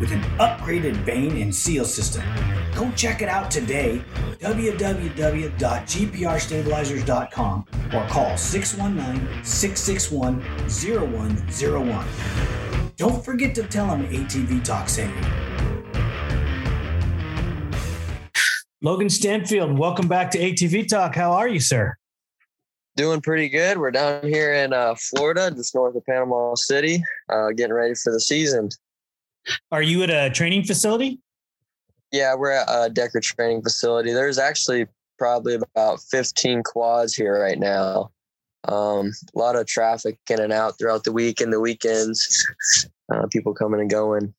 with an upgraded vane and seal system. Go check it out today, www.gprstabilizers.com or call 619 661 0101. Don't forget to tell them ATV Talk sent you. Logan Stanfield, welcome back to ATV Talk. How are you, sir? Doing pretty good. We're down here in uh, Florida, just north of Panama City, uh, getting ready for the season. Are you at a training facility? Yeah, we're at a Decker training facility. There's actually probably about 15 quads here right now. Um, a lot of traffic in and out throughout the week and the weekends. Uh, people coming and going.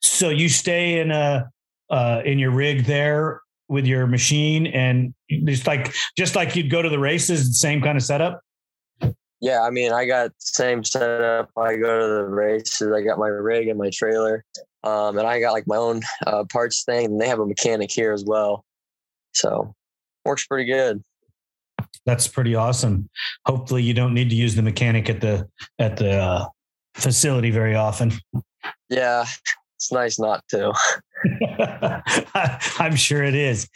So you stay in a uh, in your rig there with your machine, and just like just like you'd go to the races, same kind of setup. Yeah, I mean, I got same setup. I go to the races. I got my rig and my trailer, um, and I got like my own uh, parts thing. And they have a mechanic here as well, so works pretty good. That's pretty awesome. Hopefully, you don't need to use the mechanic at the at the uh, facility very often. Yeah, it's nice not to. I'm sure it is.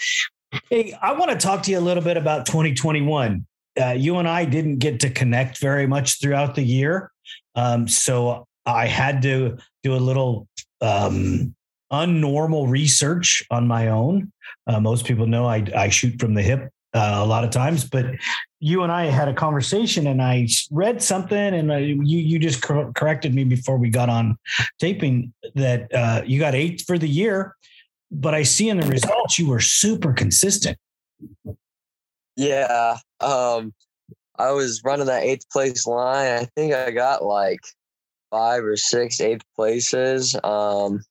Hey, I want to talk to you a little bit about 2021 uh, you and I didn't get to connect very much throughout the year. Um, so I had to do a little um, unnormal research on my own. Uh, most people know I, I, shoot from the hip uh, a lot of times, but you and I had a conversation and I read something and I, you, you just cor- corrected me before we got on taping that uh, you got eighth for the year, but I see in the results you were super consistent. Yeah. Um, I was running that eighth place line. I think I got like five or six eighth places. Um,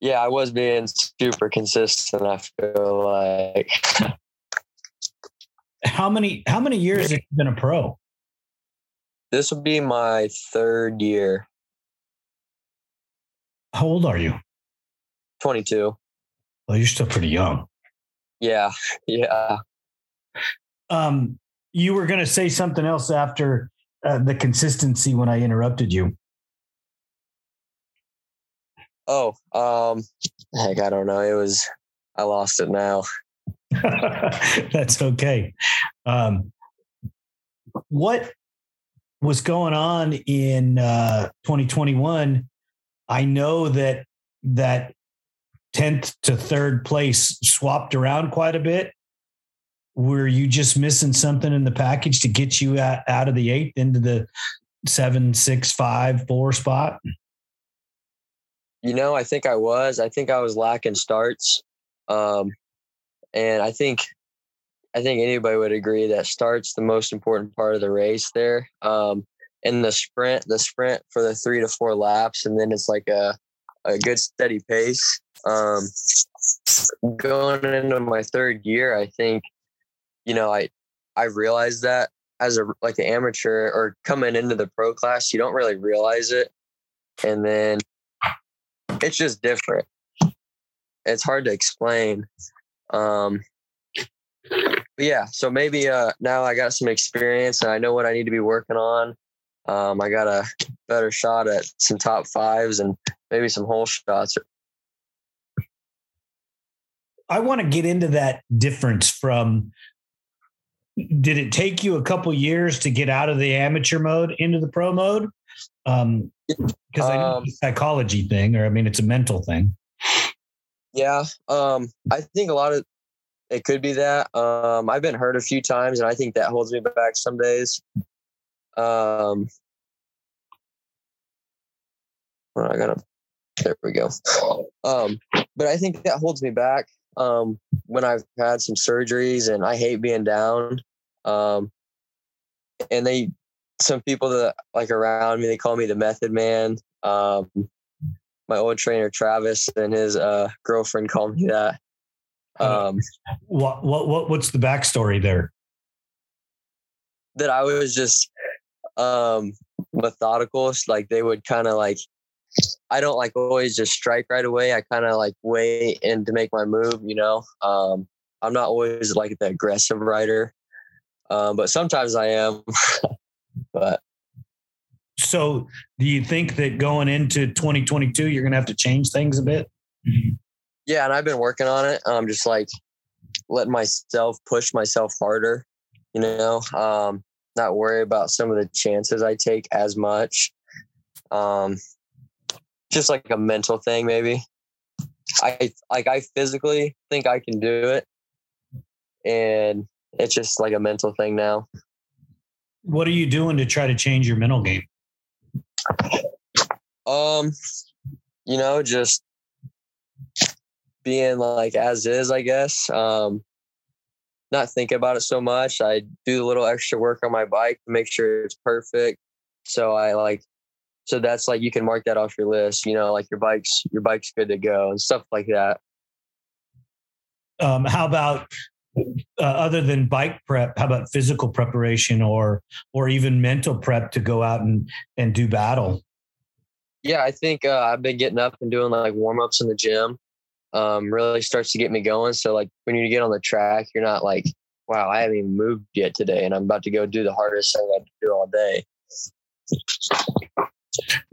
yeah, I was being super consistent. I feel like. how many how many years have you been a pro? This will be my third year. How old are you? Twenty two. Well, you're still pretty young. Yeah, yeah. Um, you were going to say something else after uh, the consistency when I interrupted you. Oh, um, heck, I don't know. It was, I lost it now. That's okay. Um, what was going on in uh, 2021? I know that that 10th to third place swapped around quite a bit were you just missing something in the package to get you out, out of the eighth into the seven, six, five, four spot? You know, I think I was. I think I was lacking starts. Um, and I think I think anybody would agree that starts the most important part of the race there. Um, and the sprint, the sprint for the three to four laps, and then it's like a a good steady pace. Um, going into my third year, I think you know, I I realized that as a like an amateur or coming into the pro class, you don't really realize it, and then it's just different. It's hard to explain. Um, yeah, so maybe uh, now I got some experience and I know what I need to be working on. Um, I got a better shot at some top fives and maybe some hole shots. I want to get into that difference from did it take you a couple years to get out of the amateur mode into the pro mode? Um, because I know Um, it's a psychology thing, or I mean, it's a mental thing. Yeah, um, I think a lot of it could be that. Um, I've been hurt a few times, and I think that holds me back some days. Um, I gotta. There we go. Um, but I think that holds me back. Um, when I've had some surgeries, and I hate being down. Um, and they, some people that like around me, they call me the method man. Um, my old trainer Travis and his uh, girlfriend called me that. Um, What what what what's the backstory there? that I was just um, methodical. Like they would kind of like, I don't like always just strike right away. I kind of like wait and to make my move. You know, um, I'm not always like the aggressive rider, um, but sometimes I am. but So, do you think that going into 2022, you're going to have to change things a bit? yeah, and I've been working on it. I'm just like letting myself push myself harder, you know, um, not worry about some of the chances I take as much. Um, just like a mental thing, maybe. I like I physically think I can do it, and it's just like a mental thing now. What are you doing to try to change your mental game? Um, you know, just being like as is, I guess. Um, not thinking about it so much. I do a little extra work on my bike to make sure it's perfect. So I like, so that's like you can mark that off your list. You know, like your bike's your bike's good to go and stuff like that. Um, how about uh, other than bike prep? How about physical preparation or or even mental prep to go out and and do battle? Yeah, I think uh, I've been getting up and doing like warm ups in the gym. Um, really starts to get me going. So like when you get on the track, you're not like, wow, I haven't even moved yet today, and I'm about to go do the hardest thing I do all day.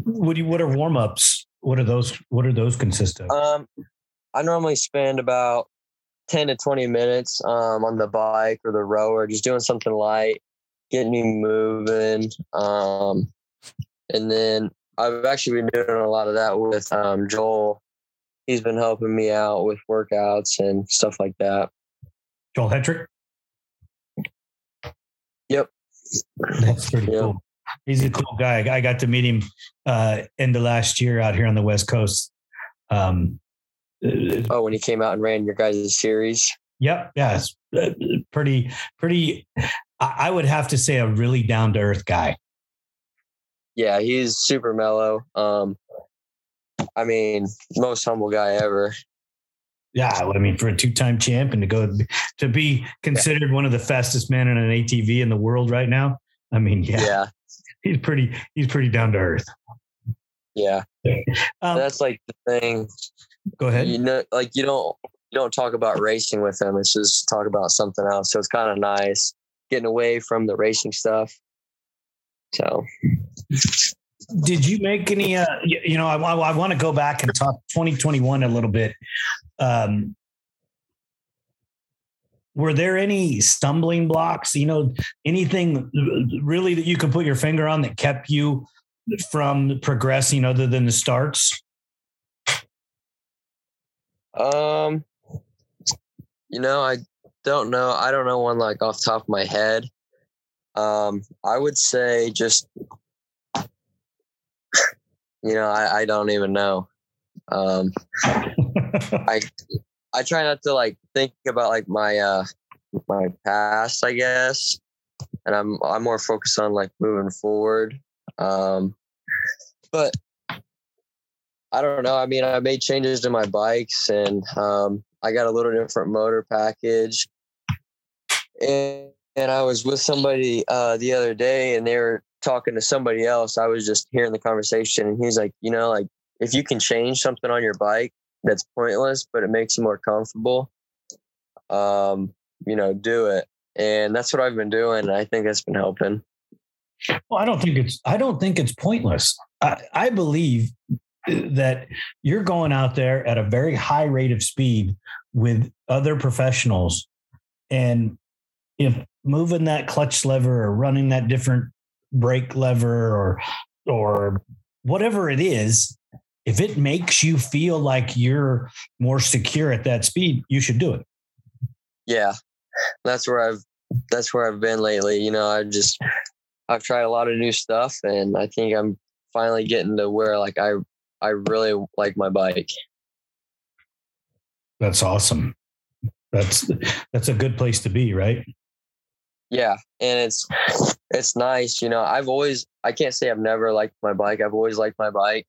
What do you, what are warm ups? What are those? What are those consist of? Um, I normally spend about ten to twenty minutes um, on the bike or the rower, just doing something light, getting me moving. Um, and then I've actually been doing a lot of that with um, Joel. He's been helping me out with workouts and stuff like that. Joel Hetrick. Yep. That's pretty Yeah. cool. He's a cool guy. I got to meet him uh, end of last year out here on the West Coast. Um, uh, Oh, when he came out and ran your guys' series. Yep. Yeah. It's uh, pretty, pretty, I would have to say a really down to earth guy. Yeah, he's super mellow. Um, I mean, most humble guy ever. Yeah. I mean, for a two time champ and to go to be considered one of the fastest men in an ATV in the world right now. I mean, yeah, Yeah, he's pretty, he's pretty down to earth. yeah. Um, That's like the thing. go ahead. you know like you don't you don't talk about racing with them it's just talk about something else so it's kind of nice getting away from the racing stuff so Did you make any? Uh, you, you know, I, I, want to go back and talk 2021 a little bit. Um, were there any stumbling blocks? You know, anything really that you could put your finger on that kept you from progressing other than the starts? um you know i don't know i don't know one like off the top of my head um i would say just you know i, I don't even know um I I try not to like think about like my uh my past, I guess. And I'm I'm more focused on like moving forward. Um but I don't know. I mean, I made changes to my bikes and um I got a little different motor package. And and I was with somebody uh the other day and they were talking to somebody else. I was just hearing the conversation and he's like, you know, like if you can change something on your bike that's pointless, but it makes you more comfortable. Um, you know, do it. and that's what I've been doing. I think that's been helping. Well, I don't think it's I don't think it's pointless. I, I believe that you're going out there at a very high rate of speed with other professionals, and if moving that clutch lever or running that different brake lever or or whatever it is, if it makes you feel like you're more secure at that speed, you should do it. Yeah, that's where I've that's where I've been lately. You know, I just I've tried a lot of new stuff, and I think I'm finally getting to where like I I really like my bike. That's awesome. That's that's a good place to be, right? Yeah, and it's it's nice. You know, I've always I can't say I've never liked my bike. I've always liked my bike.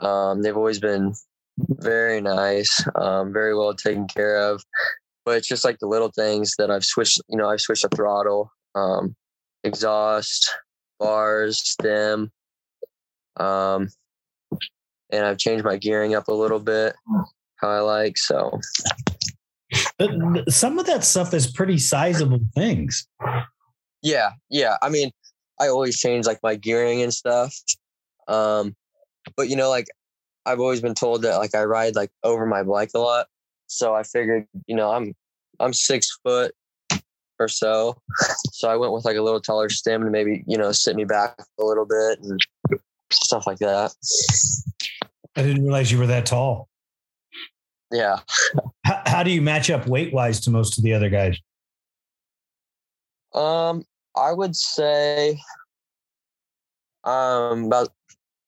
Um, they've always been very nice, um, very well taken care of. But it's just like the little things that I've switched. You know, I've switched the throttle, um, exhaust, bars, stem, um, and I've changed my gearing up a little bit. How I like so. Some of that stuff is pretty sizable things. Yeah, yeah. I mean, I always change like my gearing and stuff. Um, but you know, like I've always been told that like I ride like over my bike a lot. So I figured, you know, I'm I'm six foot or so. So I went with like a little taller stem to maybe, you know, sit me back a little bit and stuff like that. I didn't realize you were that tall. Yeah. How, how do you match up weight wise to most of the other guys? Um, I would say um about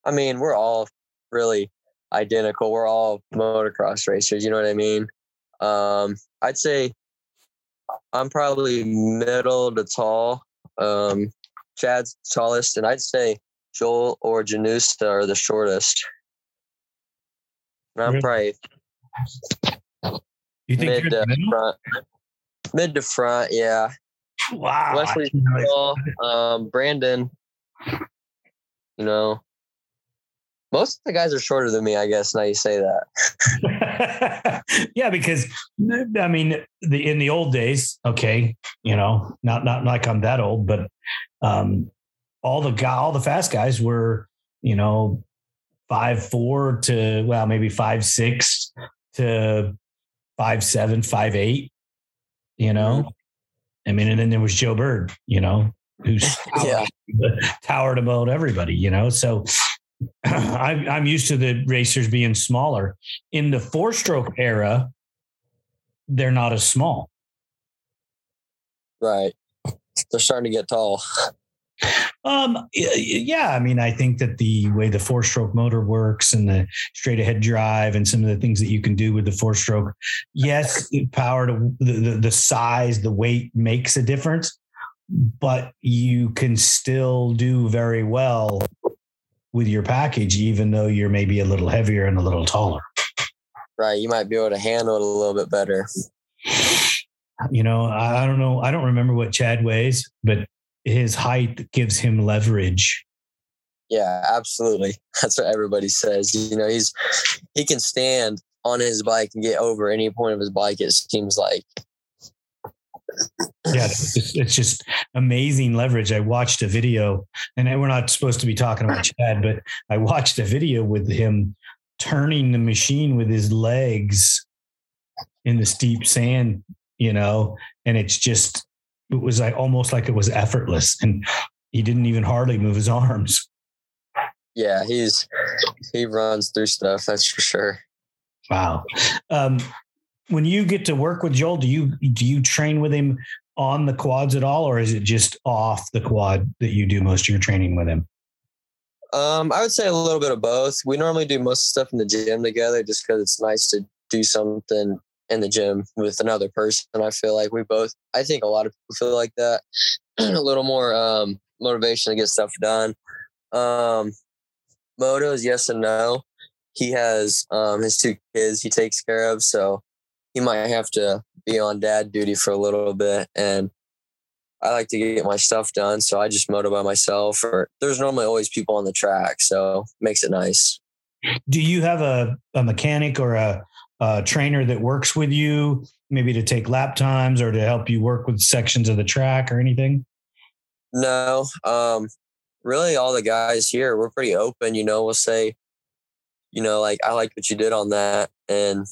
I mean, we're all really identical. We're all motocross racers, you know what I mean? Um, I'd say I'm probably middle to tall. Um, Chad's tallest, and I'd say Joel or Janusa are the shortest. And I'm probably You think mid you're to middle? front. Mid to front, yeah. Wow. Wesley's tall. Um, Brandon, you know, most of the guys are shorter than me. I guess now you say that. yeah, because I mean, the in the old days, okay, you know, not not like I'm that old, but um, all the guy, all the fast guys were, you know, five four to well, maybe five six to five seven, five eight. You know, I mean, and then there was Joe Bird, you know, who's Yeah. towered above everybody, you know. So I'm I'm used to the racers being smaller. In the four stroke era, they're not as small. Right. They're starting to get tall. Um, yeah, I mean, I think that the way the four stroke motor works and the straight ahead drive and some of the things that you can do with the four stroke, yes, power to the, the, the size, the weight makes a difference, but you can still do very well with your package, even though you're maybe a little heavier and a little taller. Right. You might be able to handle it a little bit better. You know, I I don't know. I don't remember what Chad weighs, but his height gives him leverage. Yeah, absolutely. That's what everybody says. You know, he's he can stand on his bike and get over any point of his bike. It seems like. Yeah, it's just, it's just amazing leverage. I watched a video, and we're not supposed to be talking about Chad, but I watched a video with him turning the machine with his legs in the steep sand, you know, and it's just it was like almost like it was effortless, and he didn't even hardly move his arms. Yeah, he's he runs through stuff. That's for sure. Wow. Um, when you get to work with Joel, do you do you train with him on the quads at all, or is it just off the quad that you do most of your training with him? Um, I would say a little bit of both. We normally do most of stuff in the gym together, just because it's nice to do something in the gym with another person. I feel like we both. I think a lot of people feel like that. a little more um, motivation to get stuff done. Um, motos, yes and no. He has um, his two kids he takes care of, so he might have to be on dad duty for a little bit. And I like to get my stuff done, so I just moto by myself. Or there's normally always people on the track, so makes it nice. Do you have a, a mechanic or a, a trainer that works with you maybe to take lap times or to help you work with sections of the track or anything? No, um, really, all the guys here we're pretty open. You know, we'll say, you know, like I like what you did on that and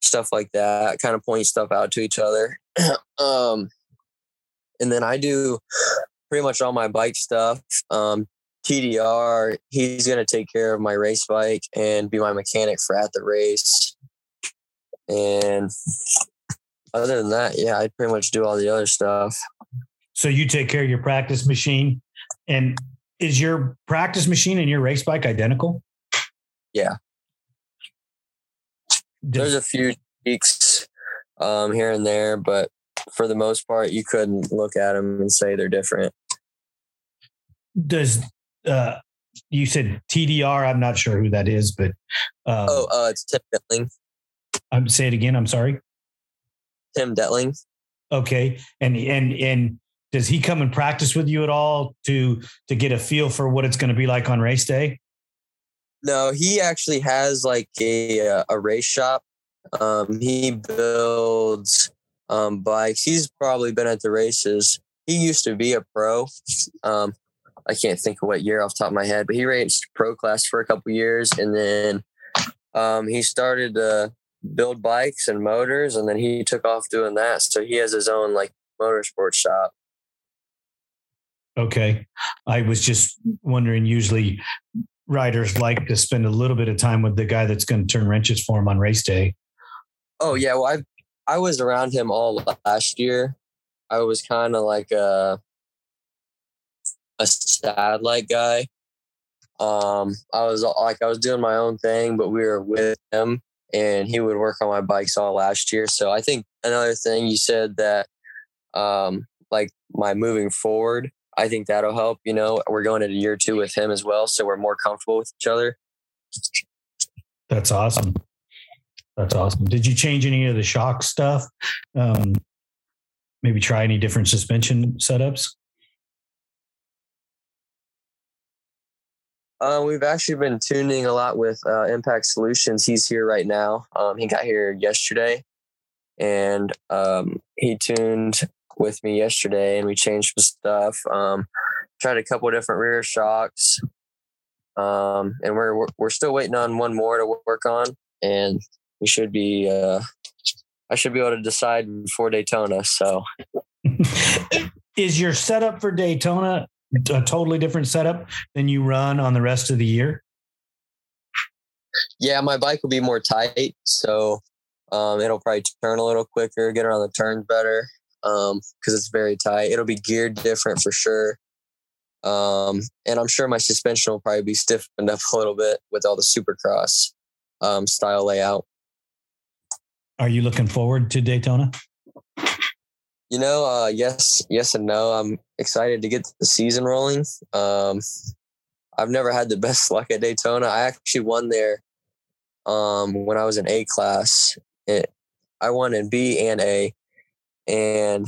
stuff like that. Kind of point stuff out to each other. um, and then I do pretty much all my bike stuff. Um, TDR, he's going to take care of my race bike and be my mechanic for at the race. And other than that, yeah, I pretty much do all the other stuff. So you take care of your practice machine. And is your practice machine and your race bike identical? Yeah. There's a few tweaks um, here and there, but for the most part, you couldn't look at them and say they're different. Does uh, you said TDR? I'm not sure who that is, but um, oh, uh, it's Tim Detling. I'm say it again. I'm sorry. Tim Detling. Okay, and and and does he come and practice with you at all to to get a feel for what it's going to be like on race day? No, he actually has like a uh, a race shop. Um, he builds um, bikes. He's probably been at the races. He used to be a pro. Um, I can't think of what year off top of my head, but he raced pro class for a couple years, and then um, he started to build bikes and motors, and then he took off doing that. So he has his own like motorsport shop. Okay, I was just wondering. Usually, riders like to spend a little bit of time with the guy that's going to turn wrenches for him on race day. Oh yeah, well I I was around him all last year. I was kind of like a a satellite guy. Um, I was like I was doing my own thing, but we were with him, and he would work on my bikes all last year. So I think another thing you said that, um, like my moving forward, I think that'll help. You know, we're going into year two with him as well, so we're more comfortable with each other. That's awesome. That's awesome. Did you change any of the shock stuff? Um, maybe try any different suspension setups? Uh, we've actually been tuning a lot with uh, Impact Solutions. He's here right now. Um, he got here yesterday, and um, he tuned with me yesterday, and we changed some stuff. Um, tried a couple different rear shocks, um, and we're we're still waiting on one more to work on, and we should be. Uh, I should be able to decide before Daytona. So, is your setup for Daytona a totally different setup than you run on the rest of the year? Yeah, my bike will be more tight, so um, it'll probably turn a little quicker, get around the turns better because um, it's very tight. It'll be geared different for sure. Um, and I'm sure my suspension will probably be stiffened up a little bit with all the supercross um, style layout. Are you looking forward to Daytona? You know, uh, yes, yes, and no. I'm excited to get the season rolling. Um, I've never had the best luck at Daytona. I actually won there um, when I was in A class. It, I won in B and A, and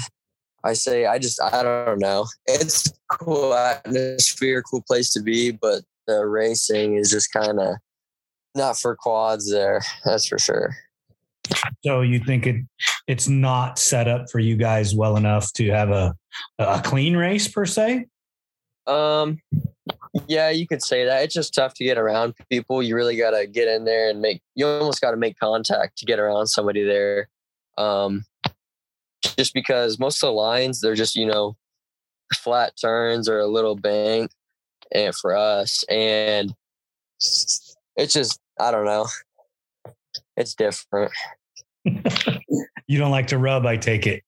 I say I just I don't know. It's cool atmosphere, cool place to be, but the racing is just kind of not for quads there. That's for sure. So you think it it's not set up for you guys well enough to have a a clean race per se? Um yeah, you could say that. It's just tough to get around people. You really got to get in there and make you almost got to make contact to get around somebody there. Um just because most of the lines they're just, you know, flat turns or a little bank and for us and it's just I don't know. It's different. you don't like to rub, I take it.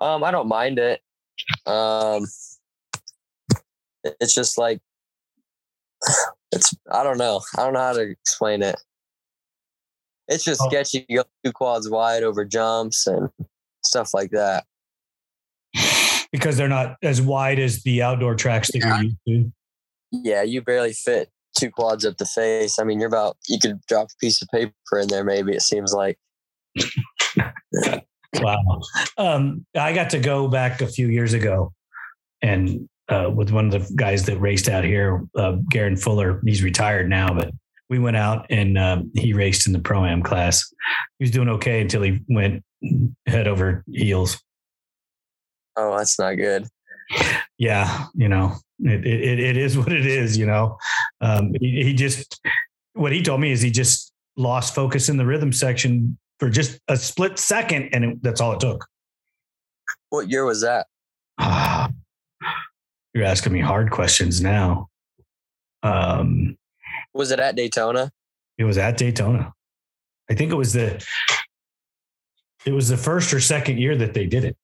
Um, I don't mind it. Um, it's just like it's. I don't know. I don't know how to explain it. It's just oh. sketchy. You go two quads wide over jumps and stuff like that. Because they're not as wide as the outdoor tracks that yeah. you're used to. Yeah, you barely fit two quads up the face. I mean, you're about you could drop a piece of paper in there. Maybe it seems like. wow, um, I got to go back a few years ago, and uh, with one of the guys that raced out here, uh, Garen Fuller. He's retired now, but we went out and um, he raced in the pro am class. He was doing okay until he went head over heels. Oh, that's not good. Yeah, you know, it it, it is what it is. You know, um, he, he just what he told me is he just lost focus in the rhythm section for just a split second, and it, that's all it took. What year was that? You're asking me hard questions now. Um, was it at Daytona? It was at Daytona. I think it was the it was the first or second year that they did it.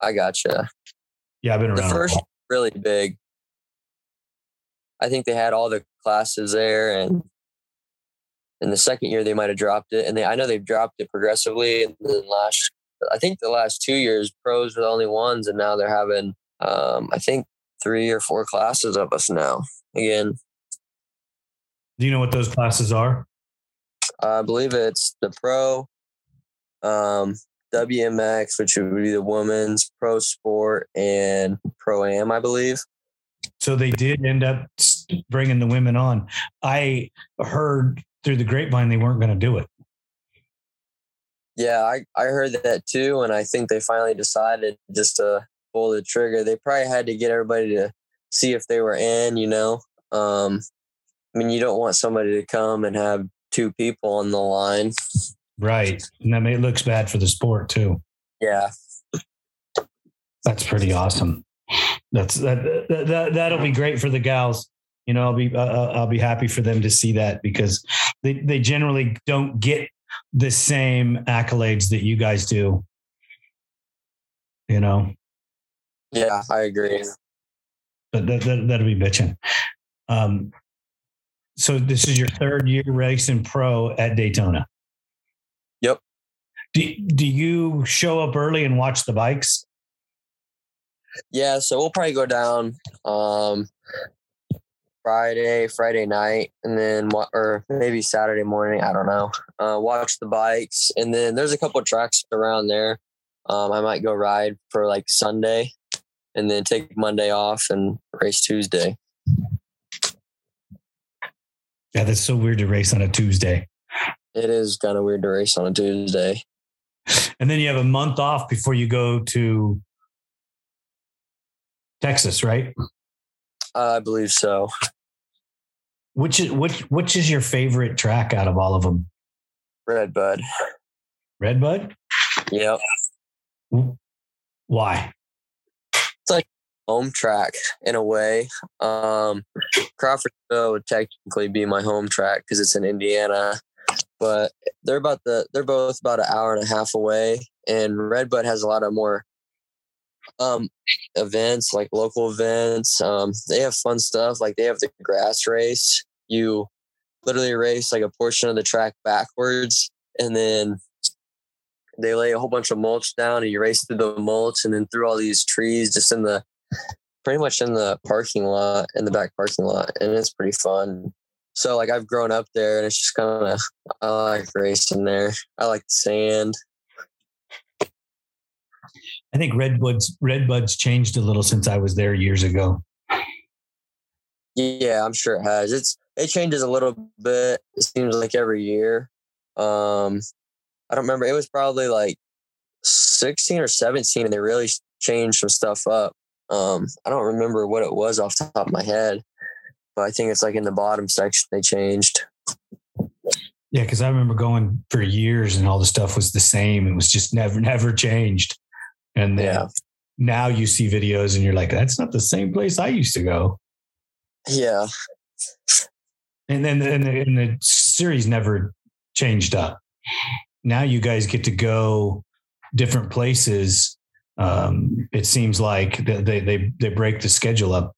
I gotcha. Yeah, I've been around. The first really big. I think they had all the classes there, and in the second year they might have dropped it, and they I know they've dropped it progressively. And then last, I think the last two years pros were the only ones, and now they're having um, I think three or four classes of us now again. Do you know what those classes are? I believe it's the pro, um, WMX, which would be the women's pro sport and pro am, I believe. So they did end up bringing the women on. I heard through the grapevine they weren't going to do it. Yeah, I, I heard that too. And I think they finally decided just to pull the trigger. They probably had to get everybody to see if they were in, you know. Um, I mean, you don't want somebody to come and have two people on the line. Right. And that may, it looks bad for the sport too. Yeah. That's pretty awesome. That's that, that, that that'll be great for the gals. You know, I'll be uh, uh, I'll be happy for them to see that because they they generally don't get the same accolades that you guys do. You know. Yeah, I agree. But that, that that'll be bitching. Um, so this is your third year racing pro at Daytona. Yep. Do, do you show up early and watch the bikes? Yeah, so we'll probably go down um, Friday, Friday night, and then or maybe Saturday morning. I don't know. Uh, watch the bikes, and then there's a couple tracks around there. Um, I might go ride for like Sunday, and then take Monday off and race Tuesday. Yeah, that's so weird to race on a Tuesday. It is kind of weird to race on a Tuesday. And then you have a month off before you go to Texas, right? I believe so. Which is which which is your favorite track out of all of them? Red Bud. Red Bud? Yep. Why? It's like home track in a way. Um, Crawfordsville would technically be my home track because it's in Indiana, but they're about the they're both about an hour and a half away. And Redbud has a lot of more um events like local events. Um, they have fun stuff like they have the grass race. You literally race like a portion of the track backwards, and then they lay a whole bunch of mulch down and you race through the mulch and then through all these trees just in the pretty much in the parking lot in the back parking lot and it's pretty fun. So like i've grown up there and it's just kind of i like racing there. I like the sand. I think redbuds redbuds changed a little since i was there years ago. Yeah i'm sure it has. It's it changes a little bit it seems like every year. Um i don't remember it was probably like 16 or 17 and they really changed some stuff up um, I don't remember what it was off the top of my head, but I think it's like in the bottom section they changed. Yeah, because I remember going for years and all the stuff was the same. It was just never, never changed. And then yeah. now you see videos and you're like, that's not the same place I used to go. Yeah. And then and the, and the series never changed up. Now you guys get to go different places um, it seems like they, they they break the schedule up.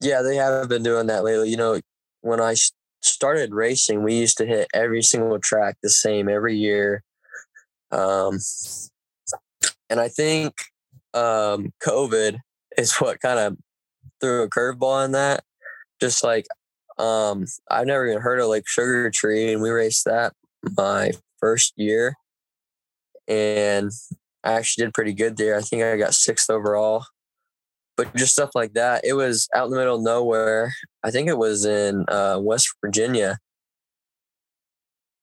Yeah, they have been doing that lately. You know, when I started racing, we used to hit every single track the same every year. Um, and I think um, COVID is what kind of threw a curveball in that. Just like um, I've never even heard of like Sugar Tree, and we raced that my first year, and I actually did pretty good there. I think I got sixth overall. but just stuff like that. It was out in the middle of nowhere. I think it was in uh, West Virginia,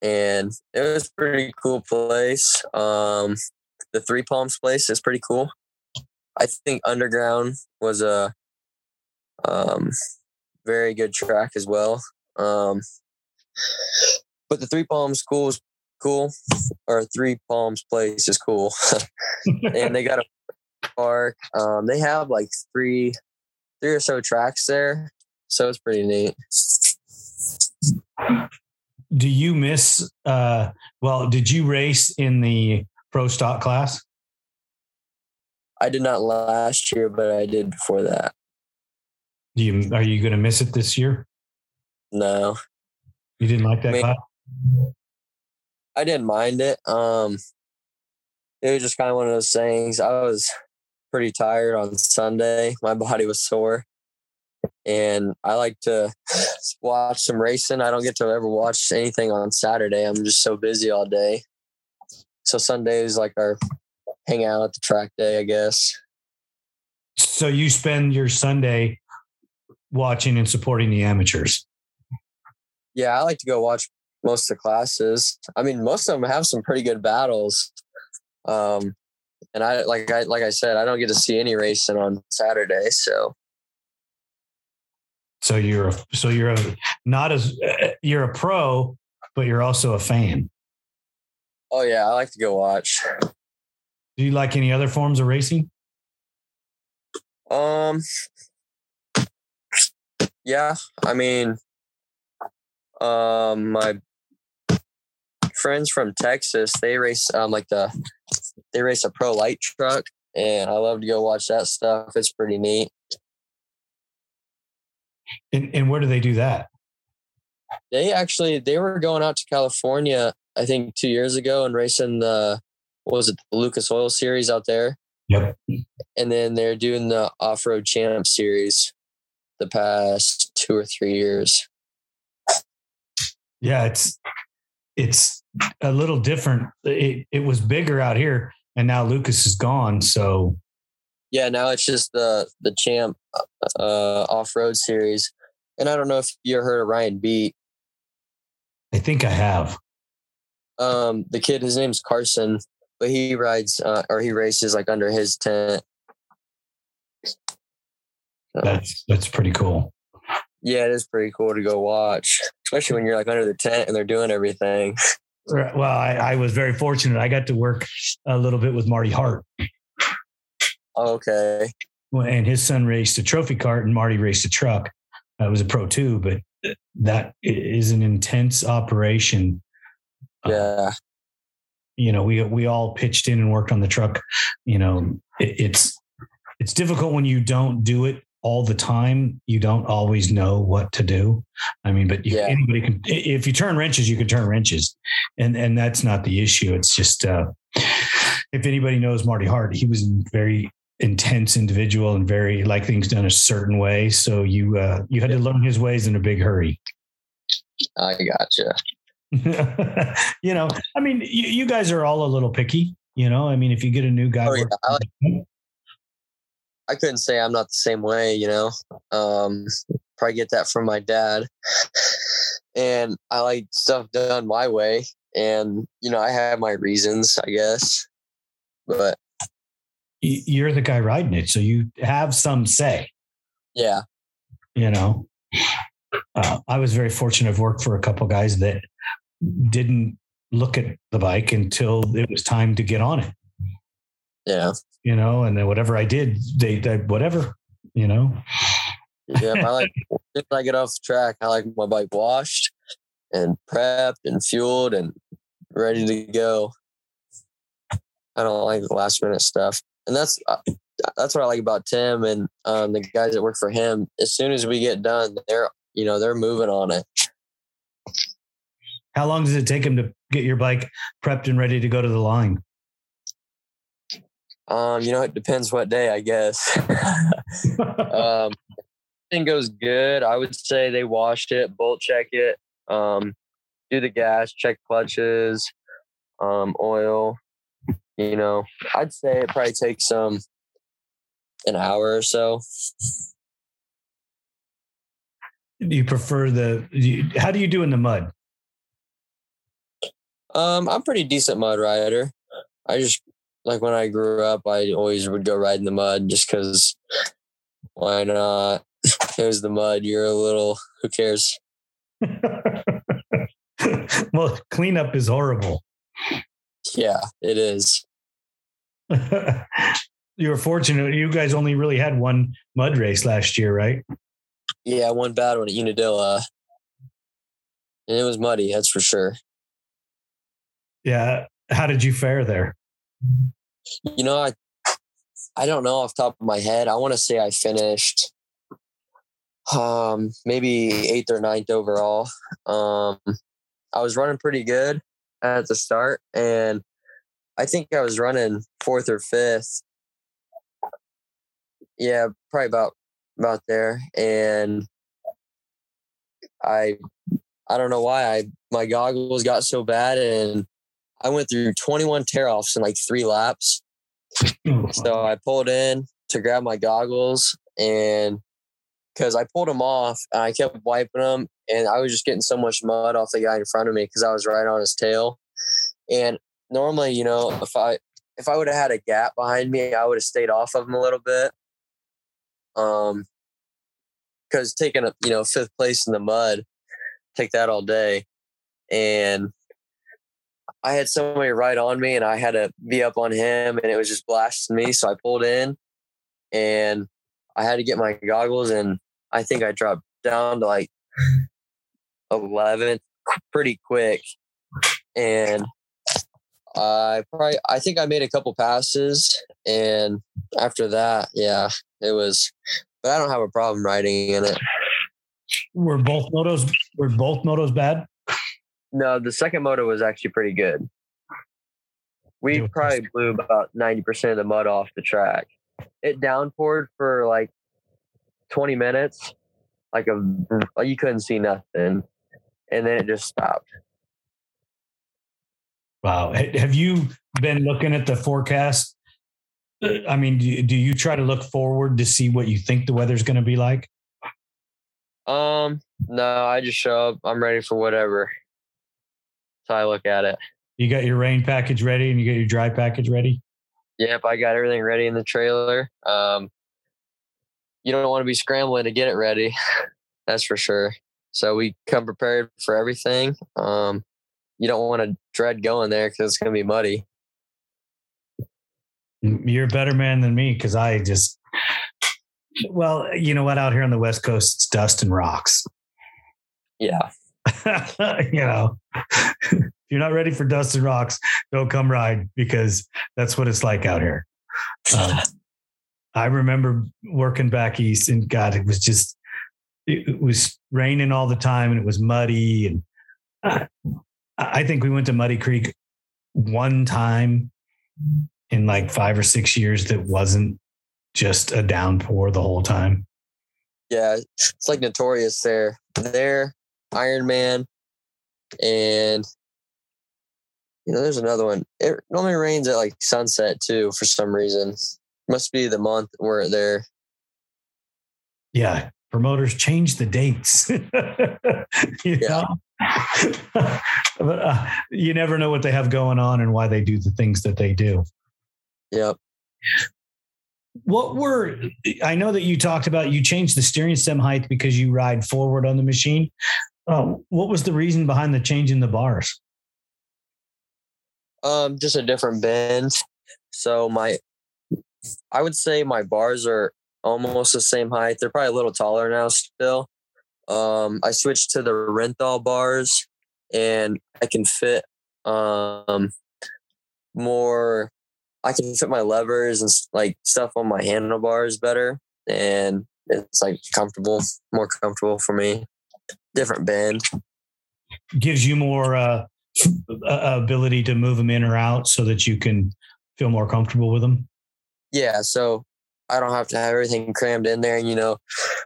and it was a pretty cool place. Um, the Three Palms place is pretty cool. I think Underground was a um, very good track as well. Um, but the Three Palms school is cool, or Three Palms place is cool, and they got a park. Um, they have like three, three or so tracks there, so it's pretty neat. Do you miss? Uh, well, did you race in the pro stock class? I did not last year, but I did before that. Do you are you going to miss it this year? No, You didn't like that I mean- class? I didn't mind it. Um, it was just kind of one of those things. I was pretty tired on Sunday. My body was sore, and I like to watch some racing. I don't get to ever watch anything on Saturday. I'm just so busy all day. So Sunday is like our hang out at the track day, I guess. So you spend your Sunday watching and supporting the amateurs. Yeah, I like to go watch most of the classes. I mean, most of them have some pretty good battles. Um, and I like I like I said, I don't get to see any racing on Saturday, so So you're a, so you're a, not as uh, you're a pro, but you're also a fan. oh yeah, I like to go watch. Do you like any other forms of racing? Um, yeah, I mean, um, my friends from Texas, they race um like the they race a pro light truck, and I love to go watch that stuff. It's pretty neat. And, and where do they do that? They actually they were going out to California, I think two years ago, and racing the what was it the Lucas Oil Series out there, Yep. and then they're doing the Off Road Champ Series the past two or three years. Yeah, it's it's a little different. It it was bigger out here, and now Lucas is gone. So Yeah, now it's just the the Champ uh, Off Road Series, and I don't know if you heard of Ryan Beat. I think I have. Um, the kid, his name's Carson, but he rides uh, or he races like under his tent. So, That's that's pretty cool. yeah, it is pretty cool to go watch, especially when you're like under the tent and they're doing everything. Well, I, I was very fortunate. I got to work a little bit with Marty Hart, Okay, and his son raced a trophy kart, and Marty raced a truck. I was a pro too, but that is an intense operation. Uh, yeah, you know, we we all pitched in and worked on the truck. You know, it, it's it's difficult when you don't do it all the time. You don't always know what to do. I mean, but you, Yeah. anybody can. If you turn wrenches, you can turn wrenches, and and that's not the issue. It's just uh, if anybody knows Marty Hart, he was a very intense individual and very like things done a certain way. So you uh, you had to learn his ways in a big hurry. I gotcha. you know, I mean, you, you guys are all a little picky. You know, I mean, if you get a new guy, Oh, yeah, I couldn't say I'm not the same way, you know. Um, probably get that from my dad. And I like stuff done my way. And, you know, I have my reasons, I guess. But you're the guy riding it, so you have some say. yeah, You know, uh, I was very fortunate. I've worked for a couple guys that didn't look at the bike until it was time to get on it. Yeah. You know, and then whatever I did, they, they whatever. You know, Yeah. I like if I get off the track, I like my bike washed and prepped and fueled and ready to go. I don't like the last minute stuff. And that's uh, that's what I like about Tim and um, the guys that work for him. As soon as we get done, they're you know they're moving on it. how long does it take him to get your bike prepped and ready to go to the line? Um, you know, it depends what day, I guess. um, thing goes good. I would say they washed it, bolt check it, um, do the gas, check clutches, um, oil. You know, I'd say it probably takes some an hour or so. Do you prefer the? You, how do you do in the mud? Um, I'm pretty decent mud rider. I just like when I grew up, I always would go ride in the mud just because. Why not? It was the mud. You're a little. Who cares? well, cleanup is horrible. Yeah, it is. you were fortunate. You guys only really had one mud race last year, right? Yeah, one bad one at Unadilla. And it was muddy, that's for sure. Yeah. How did you fare there? You know, I I don't know off top of my head. I want to say I finished um maybe eighth or ninth overall. Um I was running pretty good at the start and I think I was running fourth or fifth. Yeah, probably about about there. And I I don't know why I my goggles got so bad and I went through 21 tear offs in like three laps. so I pulled in to grab my goggles and because I pulled them off and I kept wiping them and I was just getting so much mud off the guy in front of me because I was right on his tail. And normally, you know, if I if I would have had a gap behind me, I would have stayed off of him a little bit. Um, because taking a you know fifth place in the mud, take that all day, and I had somebody right on me, and I had to be up on him, and it was just blasting me. So I pulled in, and I had to get my goggles, and I think I dropped down to like 11th pretty quick, and I probably I think I made a couple passes, and after that, yeah, it was. But I don't have a problem riding in it. Were both motos were both motos bad? No, the second moto was actually pretty good. We probably blew about ninety percent of the mud off the track. It downpoured for like twenty minutes, like a you couldn't see nothing, and then it just stopped. Wow. Have you been looking at the forecast? I mean, do you, do you try to look forward to see what you think the weather's going to be like? Um, no, I just show up. I'm ready for whatever. So I look at it. You got your rain package ready and you got your dry package ready? Yep, I got everything ready in the trailer. Um, you don't want to be scrambling to get it ready. That's for sure. So we come prepared for everything. Um, you don't want to dread going there because it's going to be muddy. You're a better man than me because I just, well, you know what? Out here on the West Coast, it's dust and rocks. Yeah. you know, if you're not ready for dust and rocks, don't come ride because that's what it's like out here. Um, I remember working back east and God, it was just, it was raining all the time and it was muddy. And uh, I think we went to Muddy Creek one time in like five or six years that wasn't just a downpour the whole time. Yeah, it's like notorious there. There, Iron Man, and you know, there's another one. It normally rains at like sunset too for some reason. Must be the month we're there. Yeah, promoters change the dates. you yeah. know? but uh, you never know what they have going on and why they do the things that they do. Yep. What were I know that you talked about you changed the steering stem height because you ride forward on the machine. Uh, what was the reason behind the change in the bars? Um, just a different bend. So my, I would say my bars are almost the same height. They're probably a little taller now still. Um, I switched to the Renthal bars and I can fit um, more, I can fit my levers and like stuff on my handlebars better. And it's like comfortable, more comfortable for me. Different bend. Gives you more uh, ability to move them in or out so that you can feel more comfortable with them. Yeah. So I don't have to have everything crammed in there. And, you know,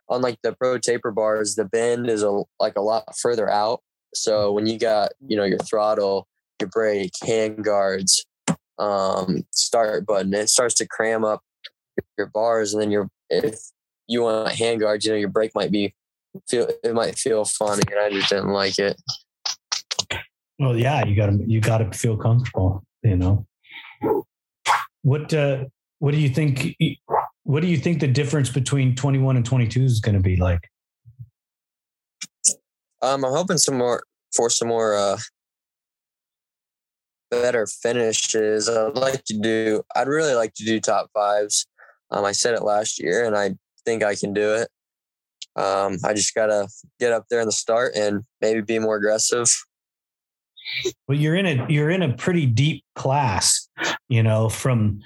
on like the pro taper bars, the bend is a, like a lot further out. So when you got, you know, your throttle, your brake, hand guards, um, start button, it starts to cram up your your bars, and then your if you want hand guards, you know, your brake might be feel it might feel funny, and I just didn't like it. Well, yeah, you gotta you gotta feel comfortable, you know. What uh what do you think what do you think the difference between 21 and 22 is going to be like? Um, I'm hoping some more for some more uh better finishes. I'd like to do I'd really like to do top fives. Um, I said it last year and I think I can do it. Um, I just gotta get up there in the start and maybe be more aggressive. Well, you're in a you're in a pretty deep class, you know, from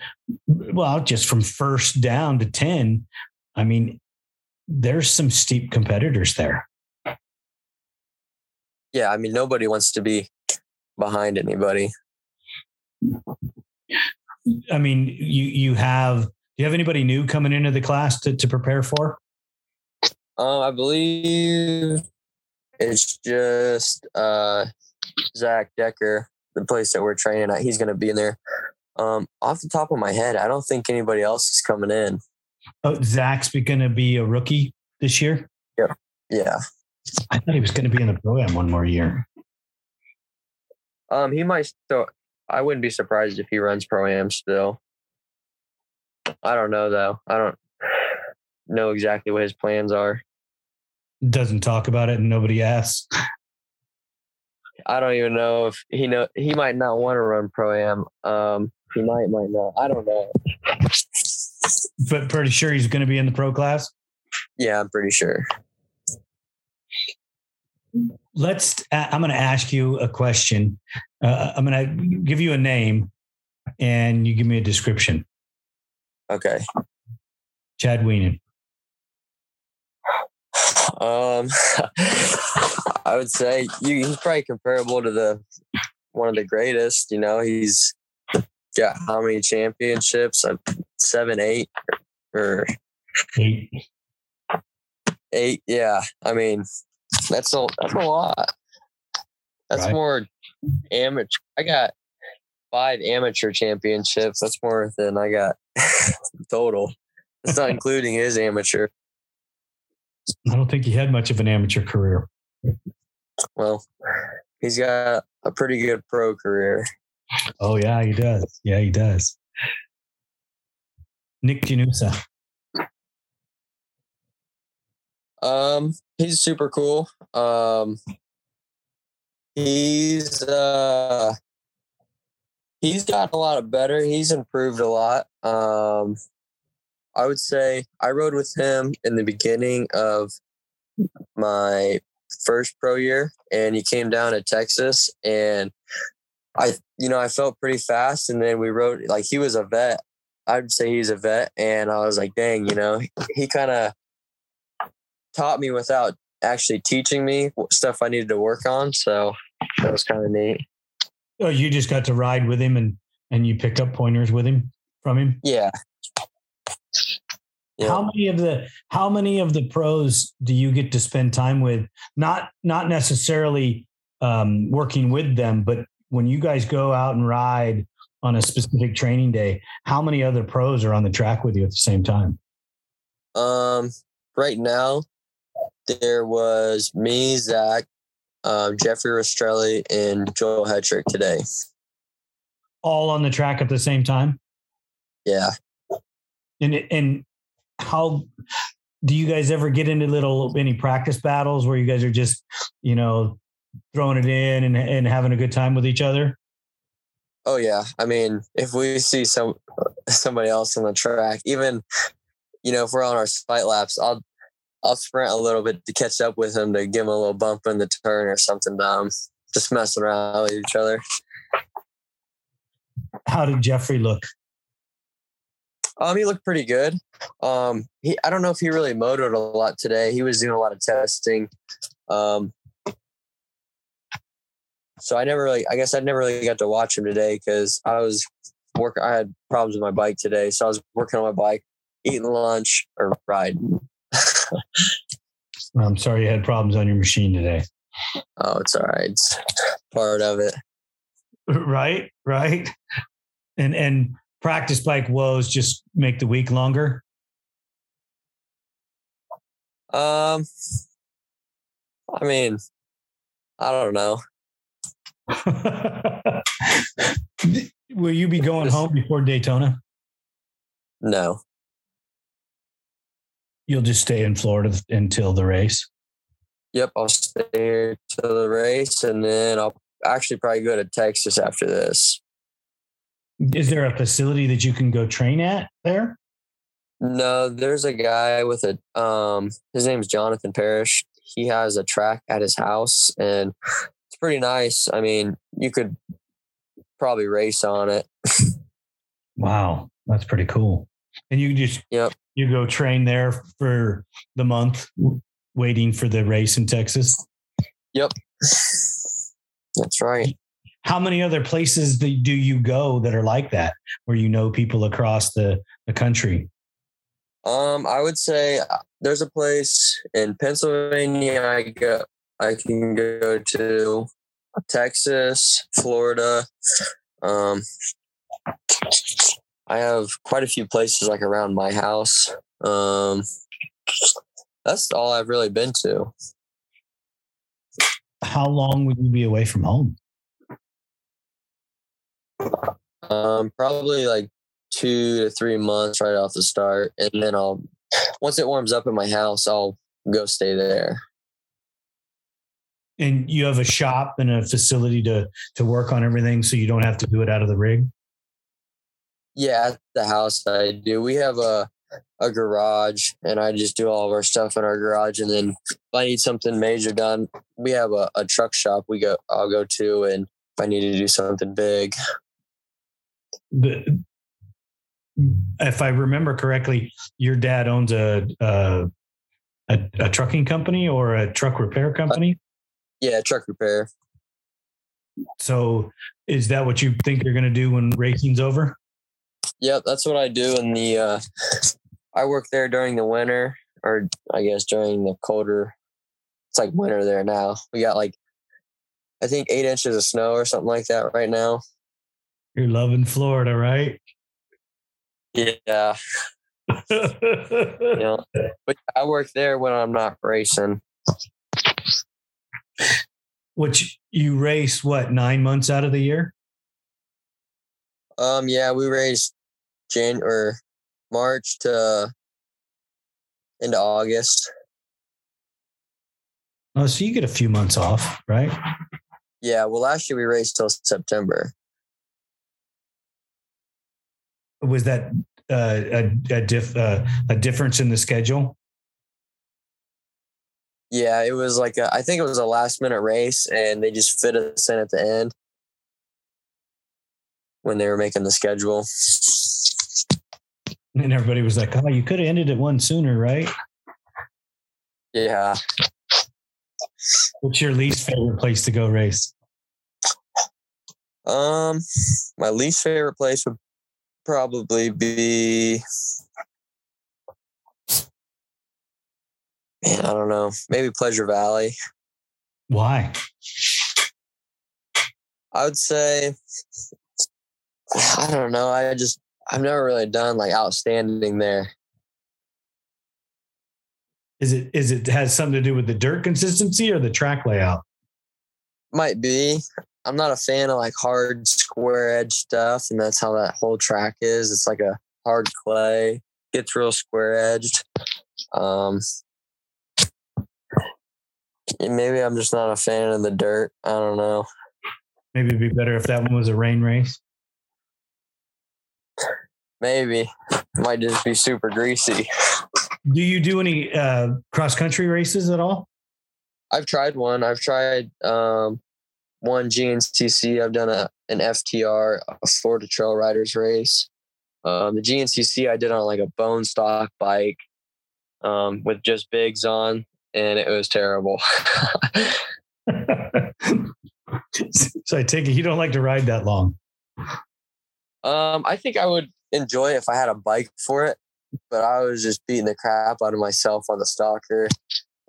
well, just from first down to ten. I mean, there's some steep competitors there. Yeah, I mean, nobody wants to be behind anybody. I mean, you you have do you have anybody new coming into the class to, to prepare for? Um, I believe it's just uh Zach Decker, the place that we're training at. He's going to be in there. Um, off the top of my head, I don't think anybody else is coming in. Oh, Zach's going to be a rookie this year. Yeah, yeah. I thought he was going to be in the program one more year. Um, he might still. I wouldn't be surprised if he runs pro am still. I don't know though. I don't know exactly what his plans are. Doesn't talk about it, and nobody asks. I don't even know if he know he might not want to run pro am. Um, he might, might not. I don't know. But pretty sure he's going to be in the pro class. Yeah, I'm pretty sure. Let's. I'm going to ask you a question. Uh, I'm going to give you a name, and you give me a description. Okay. Chad Wienen. Um, I would say you, he's probably comparable to the one of the greatest. You know, he's got how many championships? Uh, seven, eight, or eight. Eight. Yeah, I mean, that's a that's a lot. That's right. more amateur. I got five amateur championships. That's more than I got total. That's not including his amateur. I don't think he had much of an amateur career. Well, he's got a pretty good pro career. Oh yeah, he does. Yeah, he does. Nick Janusa. Um, he's super cool. Um, he's uh, he's gotten a lot better. He's improved a lot. Um, I would say I rode with him in the beginning of my first pro year and he came down to Texas and I you know I felt pretty fast and then we rode like he was a vet. I'd say he's a vet and I was like dang you know? He kind of taught me without actually teaching me stuff I needed to work on so that was kind of neat. Oh you just got to ride with him and and you picked up pointers with him from him? Yeah yeah. How many of the how many of the pros do you get to spend time with? Not not necessarily um, working with them, but when you guys go out and ride on a specific training day, how many other pros are on the track with you at the same time? Um, right now, there was me, Zach, um, Jeffrey Rastrelli, and Joel Hetrick today. All on the track at the same time. Yeah. And and how do you guys ever get into little any practice battles where you guys are just you know throwing it in and, and having a good time with each other? Oh yeah. I mean if we see some somebody else on the track even you know if we're on our fight laps i'll i'll sprint a little bit to catch up with him to give him a little bump in the turn or something dumb just messing around with each other. How did jeffrey look um, he looked pretty good. Um, he I don't know if he really motored a lot today. He was doing a lot of testing. Um, so I never really, I guess I never really got to watch him today because I was working. I had problems with my bike today, so I was working on my bike, eating lunch or riding. I'm sorry you had problems on your machine today. Oh, it's all right. It's part of it. Right, right. And and practice bike woes just make the week longer? Um, I mean, I don't know. Will you be going home before Daytona? No. You'll just stay in Florida until the race. Yep, I'll stay here to the race, and then I'll actually probably go to Texas after this. Is there a facility that you can go train at there? No, there's a guy with a um his name's Jonathan Parrish. He has a track at his house and it's pretty nice. I mean, you could probably race on it. Wow, that's pretty cool. And you just Yep. you go train there for the month waiting for the race in Texas. Yep. That's right. How many other places do you go that are like that where you know people across the, the country? Um, I would say uh, there's a place in Pennsylvania I go I can go to Texas, Florida. Um I have quite a few places like around my house. Um that's all I've really been to. How long would you be away from home? Um probably like 2 to 3 months right off the start and then I'll once it warms up in my house, I'll go stay there. And you have a shop and a facility to to work on everything so you don't have to do it out of the rig? Yeah, at the house I do. We have a a garage and I just do all of our stuff in our garage and then if I need something major done, we have a, a truck shop we go I'll go to and if I need to do something big. The if I remember correctly, your dad owns a a, a, a trucking company or a truck repair company. Yeah, truck repair. So, is that what you think you're going to do when racing's over? Yep, that's what I do in the uh I work there during the winter or I guess during the colder it's like winter there now. We got like I think eight inches of snow or something like that right now. You're loving Florida, right? Yeah. Yeah. But I work there when I'm not racing. Which you race what nine months out of the year? Um, yeah, we race Jan or March to into August. Oh, so you get a few months off, right? Yeah, well, last year we raced till September. Was that uh, a a, diff, uh, a difference in the schedule? Yeah, it was like a, I think it was a last minute race, and they just fit us in at the end when they were making the schedule. And everybody was like, "Oh, you could have ended it one sooner, right?" Yeah, What's your least favorite place to go race? um, my least favorite place would probably be. Man, I don't know. Maybe Pleasure Valley. Why? I would say I don't know. I just I've never really done like outstanding there. Is it is it has something to do with the dirt consistency or the track layout? Might be. I'm not a fan of like hard square edge stuff, and that's how that whole track is. It's like a hard clay, gets real square edged. Um, maybe I'm just not a fan of the dirt. I don't know. Maybe it'd be better if that one was a rain race. Maybe might just be super greasy. Do you do any uh, cross country races at all? I've tried one. I've tried um, one GNCC. I've done a an FTR, a Florida Trail Riders race. Um, the GNCC I did on like a bone stock bike um, with just bigs on, and it was terrible. so I take it you don't like to ride that long. um, I think I would enjoy it if I had a bike for it, but I was just beating the crap out of myself on the stalker,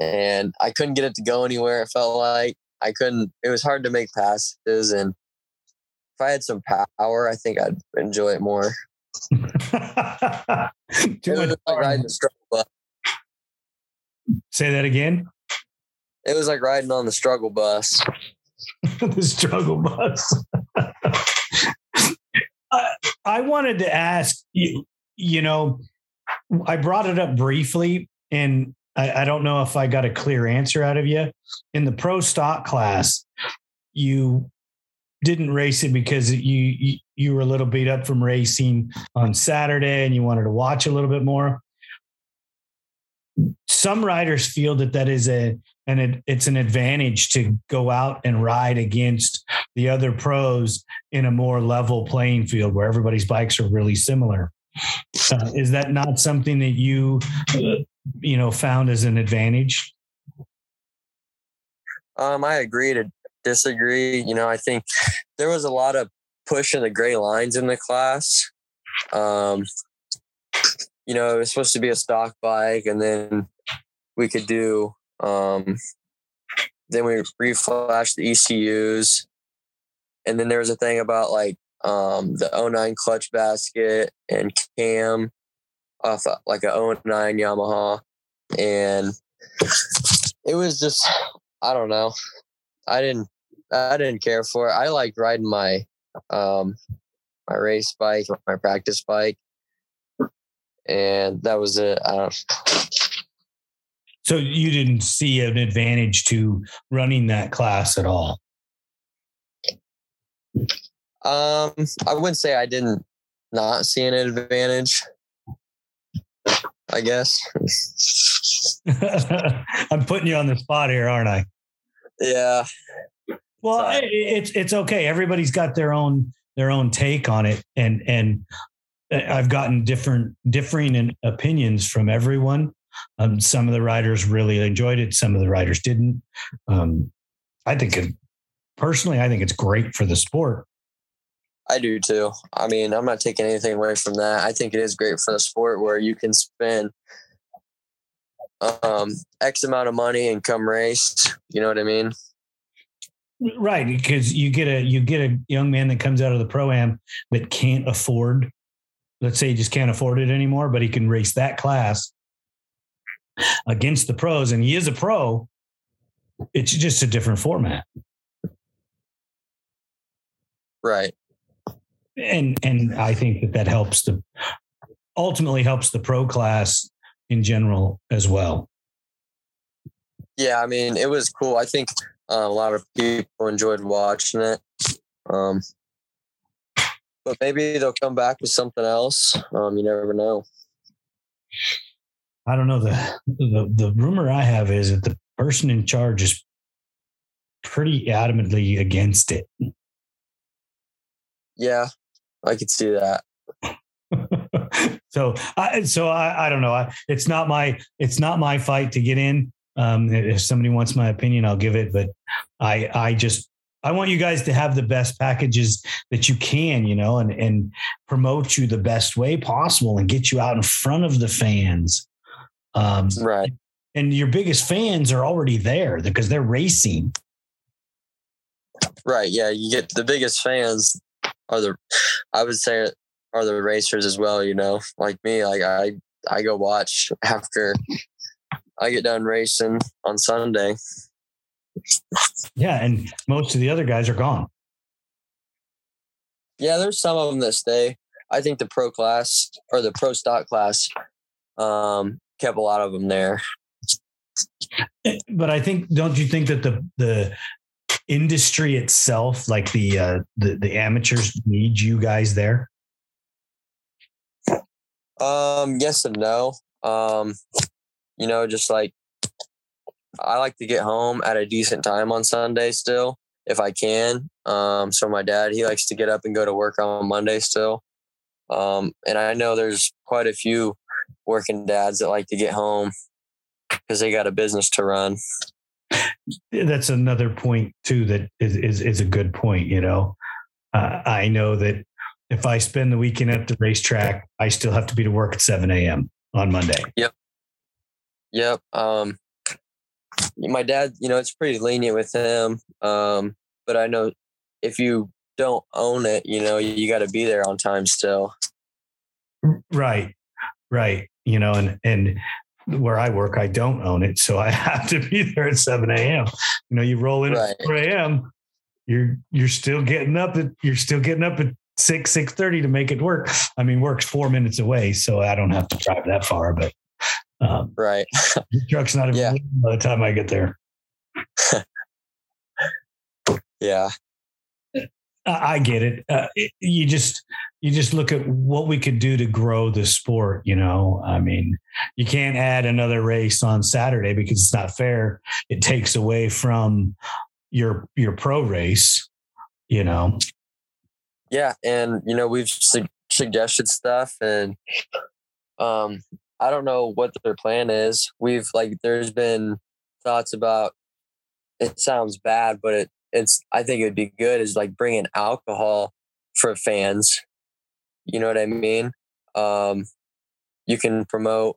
and I couldn't get it to go anywhere. It felt like I couldn't. It was hard to make passes, and if I had some power, I think I'd enjoy it more. Too it like riding the um struggle bus. Say that again. It was like riding on the struggle bus. the struggle bus. I, I wanted to ask you, you know, I brought it up briefly and I, I don't know if I got a clear answer out of you. In the pro stock class, you didn't race it because you, you you were a little beat up from racing on Saturday and you wanted to watch a little bit more. Some riders feel that that is a and it, it's an advantage to go out and ride against the other pros in a more level playing field where everybody's bikes are really similar. Uh, is that not something that you uh, you know found as an advantage? Um, I agree to disagree. You know, I think there was a lot of pushing the gray lines in the class. Um, you know, it was supposed to be a stock bike, and then we could do. Um, then we reflashed the ECUs, and then there was a thing about like um, the 09 clutch basket and cam off a, like a 09 Yamaha, and it was just I don't know. I didn't I didn't care for it. I liked riding my um my race bike, my practice bike. And that was it. I don't So you didn't see an advantage to running that class at all. um I wouldn't say I didn't not see an advantage. I guess. I'm putting you on the spot here, aren't I? yeah. Well, Sorry. it's it's okay. Everybody's got their own their own take on it, and and I've gotten different differing opinions from everyone. Um, some of the writers really enjoyed it. Some of the writers didn't. Um, I think it, personally, I think it's great for the sport. I do too. I mean, I'm not taking anything away from that. I think it is great for the sport where you can spend um X amount of money and come race. You know what I mean? Right, because you get a you get a young man that comes out of the pro am that can't afford, let's say he just can't afford it anymore, but he can race that class against the pros, and he is a pro. It's just a different format, Right. And and I think that that helps the ultimately helps the pro class in general as well. Yeah, I mean, it was cool. I think uh, a lot of people enjoyed watching it. Um, but maybe they'll come back with something else. Um, you never know. I don't know the the the rumor I have is that the person in charge is pretty adamantly against it. Yeah, I could see that. so I so I, I don't know. I, it's not my it's not my fight to get in. Um, if somebody wants my opinion, I'll give it. But I I just I want you guys to have the best packages that you can, you know, and and promote you the best way possible and get you out in front of the fans. Um, Right. and your biggest fans are already there because they're racing. Right. Yeah. You get the biggest fans are the, I would say, are the racers as well. You know, like me, like I, I go watch after I get done racing on Sunday. Yeah, and most of the other guys are gone. Yeah, there's some of them that stay. I think the pro class or the pro stock class um, kept a lot of them there. But I think, don't you think that the the industry itself, like the uh, the the amateurs, need you guys there? Um, yes and no. Um, you know, just like I like to get home at a decent time on Sunday still, if I can. Um, so my dad, he likes to get up and go to work on Monday still. Um, and I know there's quite a few working dads that like to get home because they got a business to run. That's another point too. That is is, is a good point. You know, uh, I know that if I spend the weekend at the racetrack, I still have to be to work at seven a.m. on Monday. Yep. Yep. Um, my dad, you know, it's pretty lenient with him. Um, but I know if you don't own it, you know, you got to be there on time still. Right. Right. You know, and and where I work, I don't own it. So I have to be there at 7 a.m. You know, you roll in Right. at 4 a.m. You're you're still getting up at you're still getting up at six, six thirty to make it work. I mean, work's four minutes away, so I don't have to drive that far, but um Right. the truck's not even Yeah. by the time I get there. Yeah. I I get it. Uh, it- You just you just look at what we could do to grow the sport. You know, I mean, you can't add another race on Saturday because it's not fair. It takes away from your your pro race. You know, Yeah, and you know we've su- suggested stuff, and um, I don't know what their plan is. We've like there's been thoughts about. It sounds bad, but it it's I think it'd be good is like bringing alcohol for fans. You know what I mean? Um, you can promote.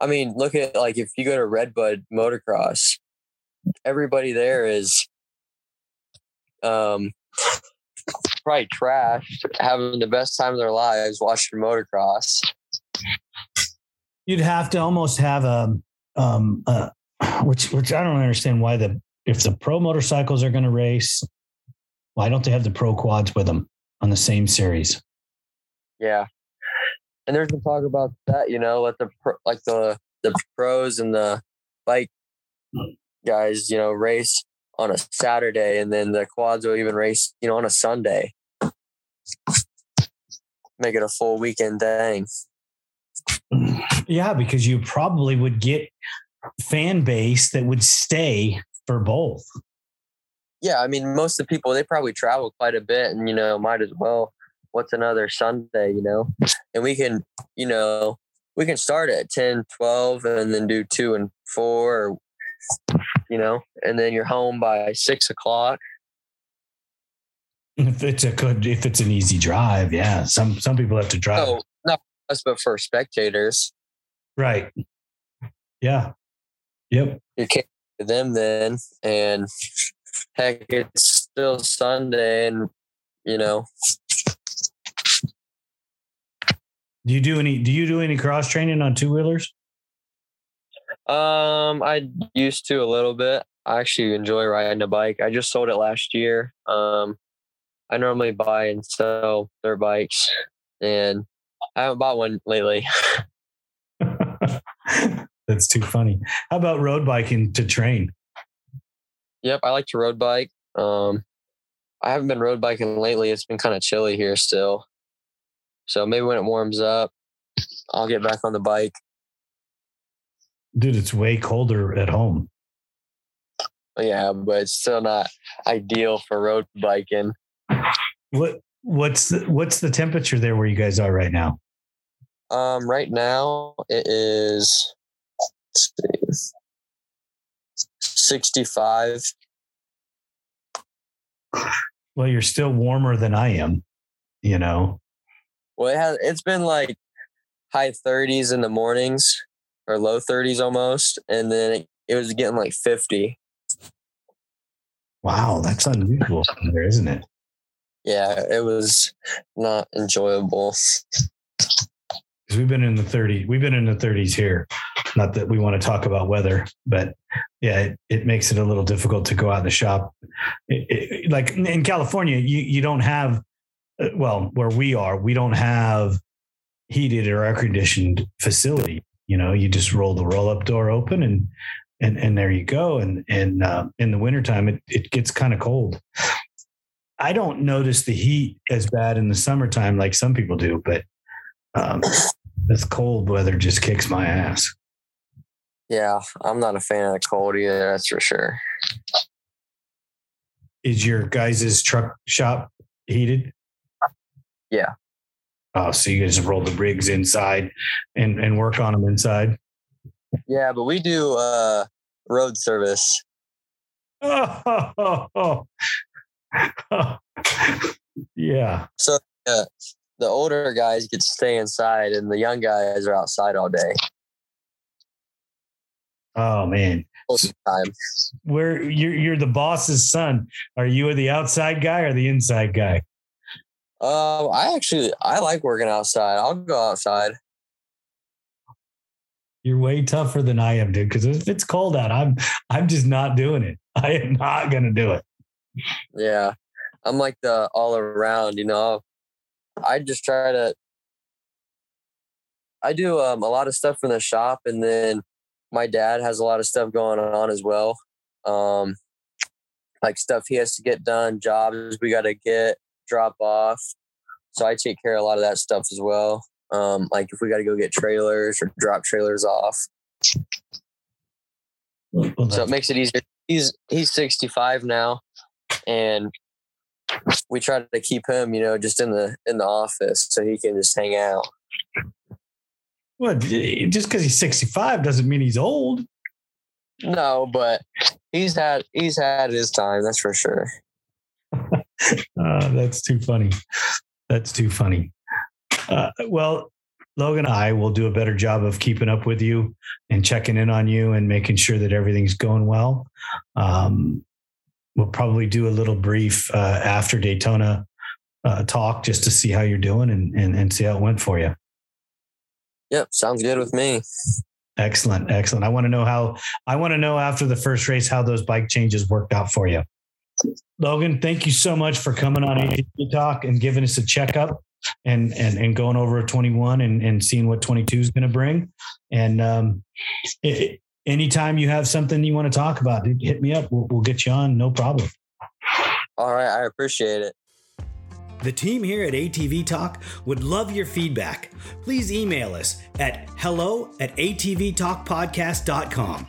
I mean, look at like if you go to Redbud Motocross, everybody there is um probably trashed, having the best time of their lives watching motocross. you'd have to almost have a um which which I don't understand why the if the pro motorcycles are going to race, why don't they have the pro quads with them on the same series? Yeah, and there's been talk about that. You know, let the like the the pros and the bike guys, you know, race on a Saturday, and then the quads will even race, you know, on a Sunday. Make it a full weekend thing. Yeah, because you probably would get fan base that would stay for both. Yeah, I mean, most of the people they probably travel quite a bit, and you know, might as well. What's another Sunday, you know? And we can, you know, we can start at 10, 12, and then do two and four, or, you know, and then you're home by six o'clock. If it's a good, if it's an easy drive, yeah. Some some people have to drive. Oh, not for us, but for spectators, Right. Yeah. Yep. you can't do them then. And heck, it's still Sunday, and you know, Do you do any? Do you do any cross training on two wheelers? Um, I used to a little bit. I actually enjoy riding a bike. I just sold it last year. Um, I normally buy and sell their bikes, and I haven't bought one lately. That's too funny. How about road biking to train? Yep, I like to road bike. Um, I haven't been road biking lately. It's been kind of chilly here still, so maybe when it warms up, I'll get back on the bike. Dude, it's way colder at home. Yeah, but it's still not ideal for road biking. What what's the, what's the temperature there where you guys are right now? Um, right now it is see, 65. Well, you're still warmer than I am, you know. Well, it has it's been like high 30s in the mornings or low 30s almost, and then it, it was getting like 50. Wow, that's unusual there, isn't it? Yeah, it was not enjoyable. Because we've been in the 30s. We've been in the 30s here. Not that we want to talk about weather, but yeah, it, it makes it a little difficult to go out in the shop. It- it- like in California, you you don't have, well, where we are, we don't have heated or air conditioned facility. You know, you just roll the roll up door open and and and there you go. And and uh, in the wintertime, it it gets kind of cold. I don't notice the heat as bad in the summertime like some people do, but um, this cold weather just kicks my ass. Yeah, I'm not a fan of the cold either, that's for sure. Is your guys' truck shop heated? Yeah. Oh, so you guys roll the rigs inside and, and work on them inside? Yeah, but we do uh road service. Oh, yeah. So uh, the older guys get to stay inside and the young guys are outside all day. Oh man. Most of the time. Where you're you're the boss's son. Are you the outside guy or the inside guy? Um, I actually I like working outside. I'll go outside. You're way tougher than I am, dude. Because if it's cold out, I'm I'm just not doing it. I am not gonna do it. Yeah, I'm like the all around. You know, I just try to. I do um, a lot of stuff in the shop, and then my dad has a lot of stuff going on as well. Um, like stuff he has to get done, jobs we got to get, drop off. So I take care of a lot of that stuff as well. Um, like if we got to go get trailers or drop trailers off. Well, So it makes it easier. He's he's 65 now, and we try to keep him, you know, just in the in the office so he can just hang out. Well, just because he's 65 doesn't mean he's old. No, but he's had he's had his time. That's for sure. Uh, that's too funny. That's too funny. Uh, well, Logan, and I will do a better job of keeping up with you and checking in on you and making sure that everything's going well. Um, we'll probably do a little brief uh, after Daytona uh, talk just to see how you're doing and, and, and see how it went for you. Yep, sounds good with me. Excellent, excellent. I want to know how. I want to know after the first race how those bike changes worked out for you. Logan, thank you so much for coming on ATV Talk and giving us a checkup and and and going over a 21 and and seeing what 22 is going to bring. And um, it, anytime you have something you want to talk about, hit me up. We'll, we'll get you on, no problem. All right, I appreciate it. The team here at ATV Talk would love your feedback. Please email us at hello at atvtalkpodcast.com.